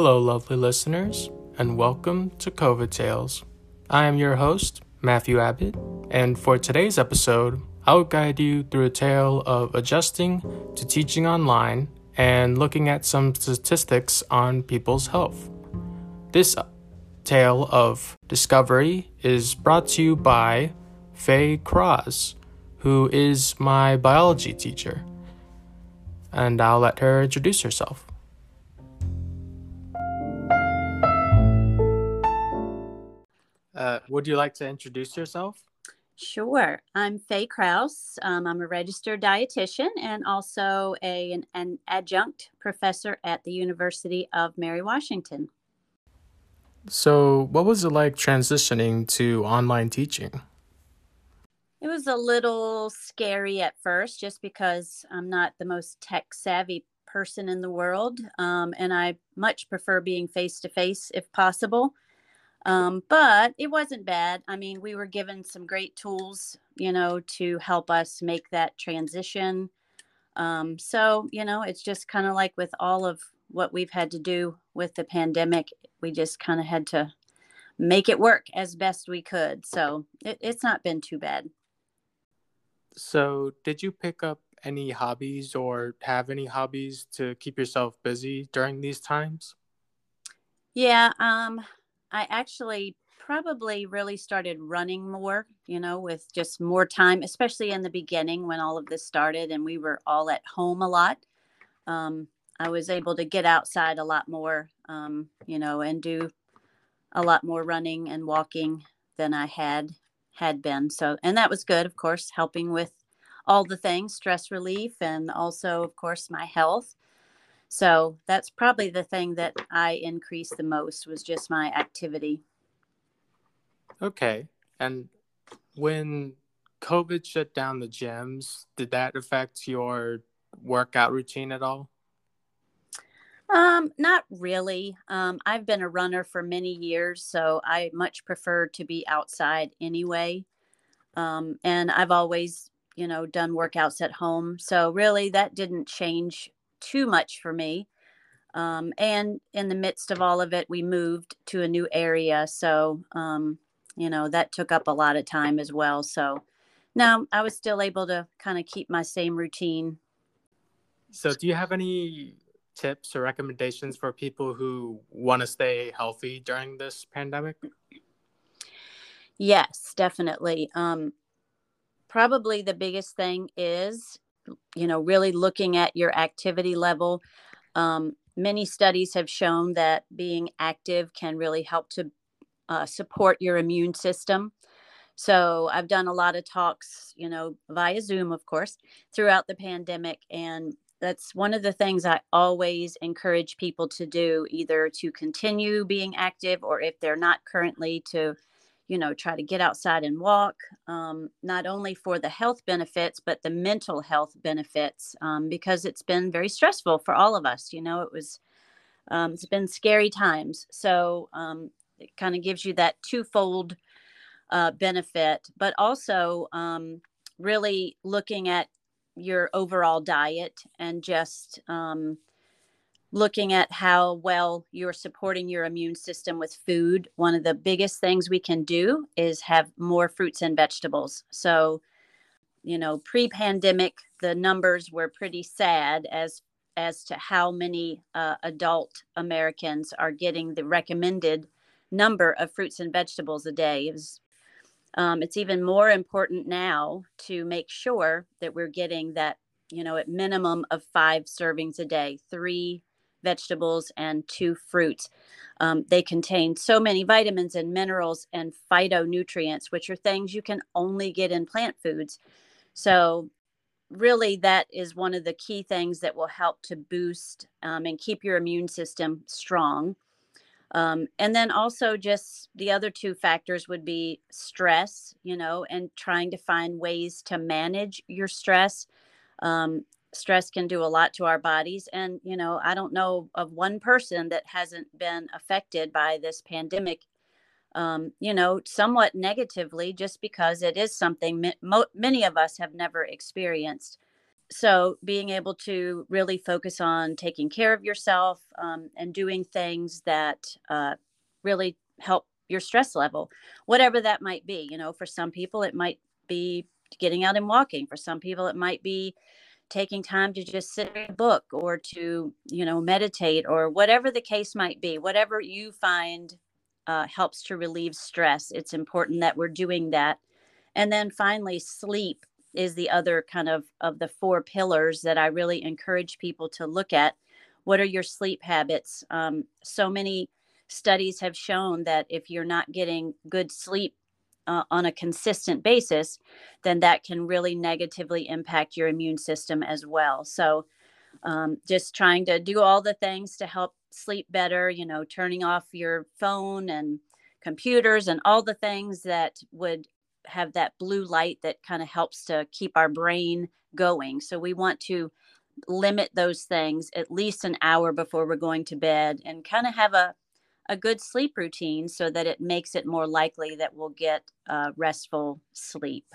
Hello, lovely listeners, and welcome to COVID Tales. I am your host, Matthew Abbott, and for today's episode, I'll guide you through a tale of adjusting to teaching online and looking at some statistics on people's health. This tale of discovery is brought to you by Faye Cross, who is my biology teacher. And I'll let her introduce herself. Uh, would you like to introduce yourself? Sure. I'm Faye Kraus. Um, I'm a registered dietitian and also a, an, an adjunct professor at the University of Mary Washington. So, what was it like transitioning to online teaching? It was a little scary at first just because I'm not the most tech savvy person in the world. Um, and I much prefer being face to face if possible. Um, but it wasn't bad. I mean, we were given some great tools, you know, to help us make that transition. Um, so, you know, it's just kind of like with all of what we've had to do with the pandemic, we just kind of had to make it work as best we could. So it, it's not been too bad. So, did you pick up any hobbies or have any hobbies to keep yourself busy during these times? Yeah, um, I actually probably really started running more, you know, with just more time, especially in the beginning when all of this started and we were all at home a lot. Um, I was able to get outside a lot more, um, you know, and do a lot more running and walking than I had had been. So, and that was good, of course, helping with all the things, stress relief, and also, of course, my health. So that's probably the thing that I increased the most was just my activity. Okay. And when COVID shut down the gyms, did that affect your workout routine at all? Um, not really. Um, I've been a runner for many years, so I much prefer to be outside anyway. Um, and I've always, you know, done workouts at home. So really that didn't change too much for me. Um, and in the midst of all of it, we moved to a new area. So, um, you know, that took up a lot of time as well. So, now I was still able to kind of keep my same routine. So, do you have any tips or recommendations for people who want to stay healthy during this pandemic? Yes, definitely. Um, probably the biggest thing is you know, really looking at your activity level. Um, many studies have shown that being active can really help to uh, support your immune system. So I've done a lot of talks, you know, via Zoom, of course, throughout the pandemic. And that's one of the things I always encourage people to do, either to continue being active or if they're not currently to you know, try to get outside and walk, um, not only for the health benefits, but the mental health benefits, um, because it's been very stressful for all of us. You know, it was, um, it's been scary times. So um, it kind of gives you that twofold uh, benefit, but also um, really looking at your overall diet and just, um, looking at how well you're supporting your immune system with food, one of the biggest things we can do is have more fruits and vegetables. So, you know, pre-pandemic, the numbers were pretty sad as as to how many uh, adult Americans are getting the recommended number of fruits and vegetables a day. It was, um, it's even more important now to make sure that we're getting that, you know, at minimum of five servings a day, three vegetables, and two fruits. Um, they contain so many vitamins and minerals and phytonutrients, which are things you can only get in plant foods. So, really, that is one of the key things that will help to boost um, and keep your immune system strong. Um, and then also, just the other two factors would be stress, you know, and trying to find ways to manage your stress. Um, stress can do a lot to our bodies and you know i don't know of one person that hasn't been affected by this pandemic um, you know somewhat negatively just because it is something mo- many of us have never experienced. So being able to really focus on taking care of yourself um, and doing things that uh, really help your stress level whatever that might be you know for some people it might be getting out and walking for some people it might be taking time to just sit in a book or to you know meditate or whatever the case might be whatever you find uh, helps to relieve stress it's important that we're doing that. And then finally sleep is the other kind of of the four pillars that i really encourage people to look at. What are your sleep habits? Um, so many studies have shown that if you're not getting good sleep uh, on a consistent basis then that can really negatively impact your immune system as well so um, just trying to do all the things to help sleep better you know turning off your phone and computers and all the things that would have that blue light that kind of helps to keep our brain going. So we want to limit those things at least an hour before we're going to bed and kind of have a a good sleep routine so that it makes it more likely that we'll get uh, restful sleep.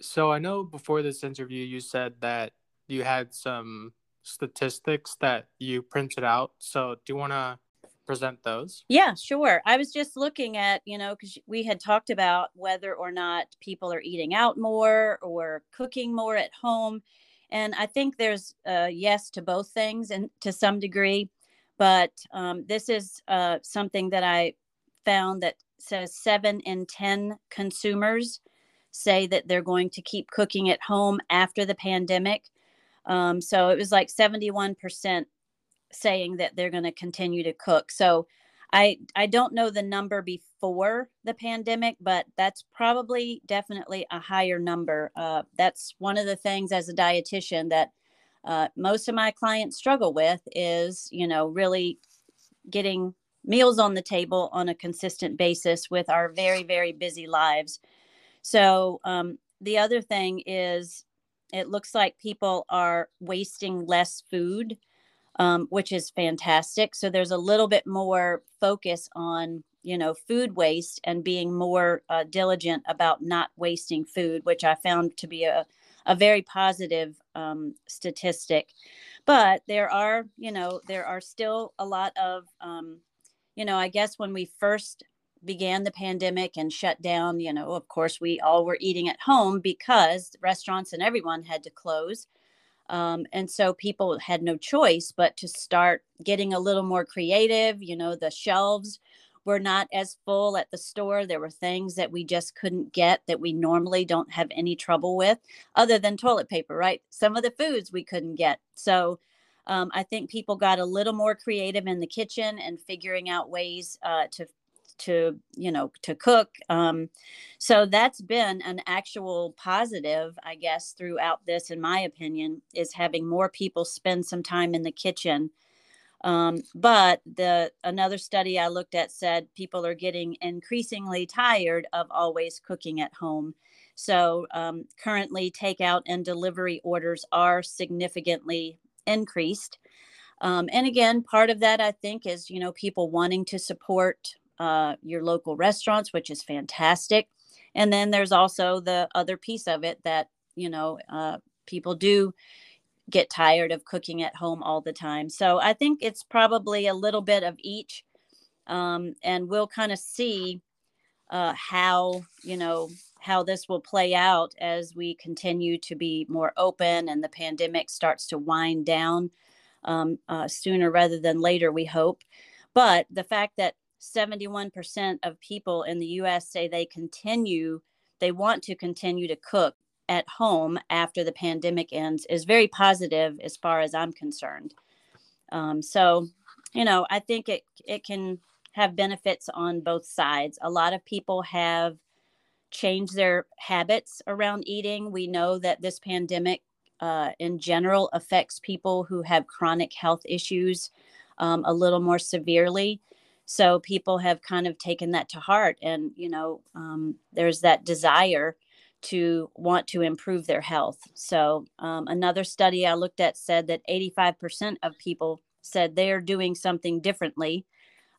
So I know before this interview you said that you had some statistics that you printed out. So do you want to present those? Yeah, sure. I was just looking at, you know, because we had talked about whether or not people are eating out more or cooking more at home. And I think there's a yes to both things and to some degree. But um, this is uh, something that I found that says seven in 10 consumers say that they're going to keep cooking at home after the pandemic. Um, so it was like 71% saying that they're going to continue to cook. So I I don't know the number before the pandemic, but that's probably definitely a higher number. Uh, that's one of the things as a dietitian that uh, most of my clients struggle with is you know really getting meals on the table on a consistent basis with our very very busy lives. So um, the other thing is it looks like people are wasting less food um, which is fantastic. So there's a little bit more focus on you know food waste and being more uh, diligent about not wasting food, which I found to be a a very positive um, statistic. But there are you know there are still a lot of um, you know I guess when we first began the pandemic and shut down, you know, of course, we all were eating at home because restaurants and everyone had to close. Um, and so people had no choice but to start getting a little more creative. You know, the shelves were not as full at the store. There were things that we just couldn't get that we normally don't have any trouble with, other than toilet paper, right? Some of the foods we couldn't get. So um, I think people got a little more creative in the kitchen and figuring out ways uh, to to you know to cook um, so that's been an actual positive i guess throughout this in my opinion is having more people spend some time in the kitchen um, but the another study i looked at said people are getting increasingly tired of always cooking at home so um, currently takeout and delivery orders are significantly increased um, and again part of that i think is you know people wanting to support uh, your local restaurants, which is fantastic. And then there's also the other piece of it that, you know, uh, people do get tired of cooking at home all the time. So I think it's probably a little bit of each. Um, and we'll kind of see uh, how, you know, how this will play out as we continue to be more open and the pandemic starts to wind down um, uh, sooner rather than later, we hope. But the fact that 71% of people in the US say they continue, they want to continue to cook at home after the pandemic ends is very positive as far as I'm concerned. Um, so, you know, I think it it can have benefits on both sides. A lot of people have changed their habits around eating. We know that this pandemic, uh, in general, affects people who have chronic health issues um, a little more severely so people have kind of taken that to heart and you know um, there's that desire to want to improve their health so um, another study i looked at said that 85% of people said they're doing something differently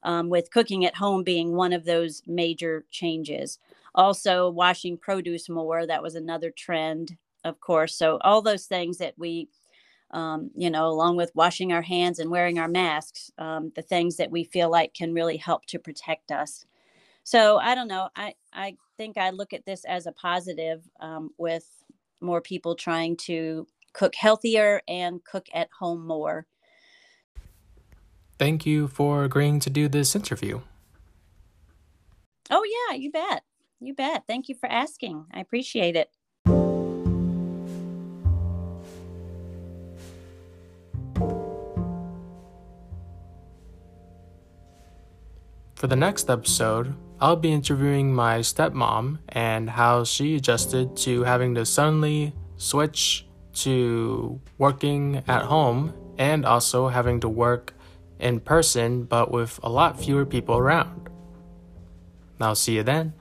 um, with cooking at home being one of those major changes also washing produce more that was another trend of course. So all those things that we, um, you know, along with washing our hands and wearing our masks, um, the things that we feel like can really help to protect us. So I don't know. I I think I look at this as a positive um, with more people trying to cook healthier and cook at home more. Thank you for agreeing to do this interview. Oh, yeah, you bet. You bet. Thank you for asking. I appreciate it. For the next episode, I'll be interviewing my stepmom and how she adjusted to having to suddenly switch to working at home and also having to work in person but with a lot fewer people around. I'll see you then.